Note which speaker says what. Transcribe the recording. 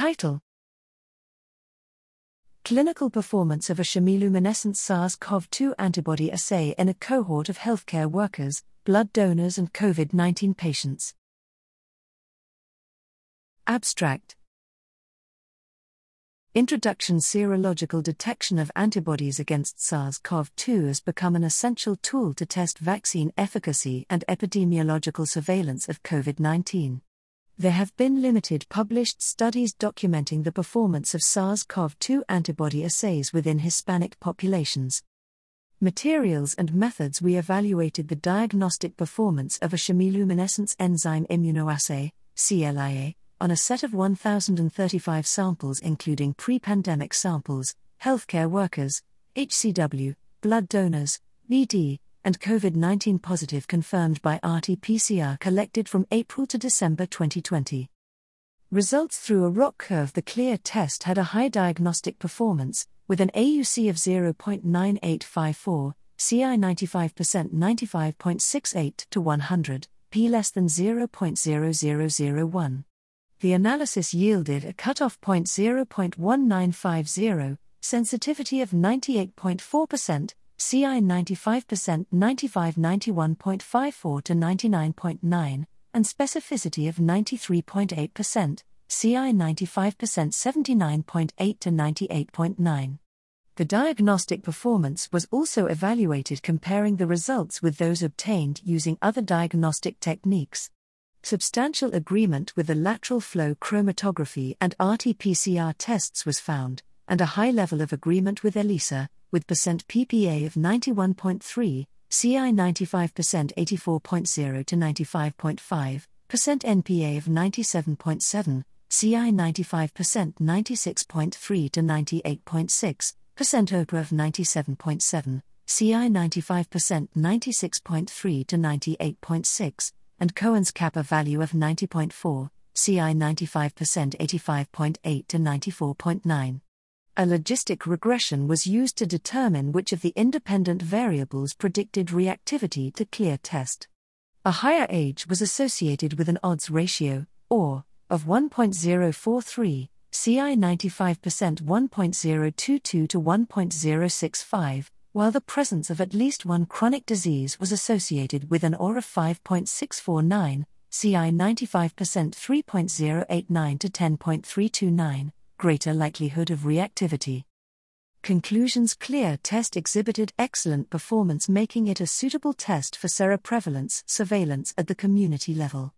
Speaker 1: Title Clinical performance of a chemiluminescent SARS CoV 2 antibody assay in a cohort of healthcare workers, blood donors, and COVID 19 patients. Abstract Introduction Serological detection of antibodies against SARS CoV 2 has become an essential tool to test vaccine efficacy and epidemiological surveillance of COVID 19. There have been limited published studies documenting the performance of SARS CoV 2 antibody assays within Hispanic populations. Materials and methods We evaluated the diagnostic performance of a chemiluminescence enzyme immunoassay, CLIA, on a set of 1,035 samples, including pre pandemic samples, healthcare workers, HCW, blood donors, BD, and COVID 19 positive confirmed by RT PCR collected from April to December 2020. Results through a ROC curve The CLIA test had a high diagnostic performance, with an AUC of 0.9854, CI 95% 95.68 to 100, P less than 0.0001 the analysis yielded a cutoff point 0.1950, sensitivity of 98.4%, CI 95%, 95 91.54 to 99.9, and specificity of 93.8%, CI 95% 79.8 to 98.9. The diagnostic performance was also evaluated comparing the results with those obtained using other diagnostic techniques. Substantial agreement with the lateral flow chromatography and RT PCR tests was found, and a high level of agreement with ELISA, with percent PPA of 91.3, CI 95% 84.0 to 95.5, percent NPA of 97.7, CI 95% 96.3 to 98.6, percent OPA of 97.7, CI 95% 96.3 to 98.6, and Cohen's kappa value of 90.4, CI 95% 85.8 to 94.9. A logistic regression was used to determine which of the independent variables predicted reactivity to CLIA test. A higher age was associated with an odds ratio, or, of 1.043, CI 95% 1.022 to 1.065, while the presence of at least one chronic disease was associated with an OR of 5.649, CI 95% 3.089 to 10.329, greater likelihood of reactivity. Conclusions CLIA test exhibited excellent performance, making it a suitable test for seroprevalence surveillance at the community level.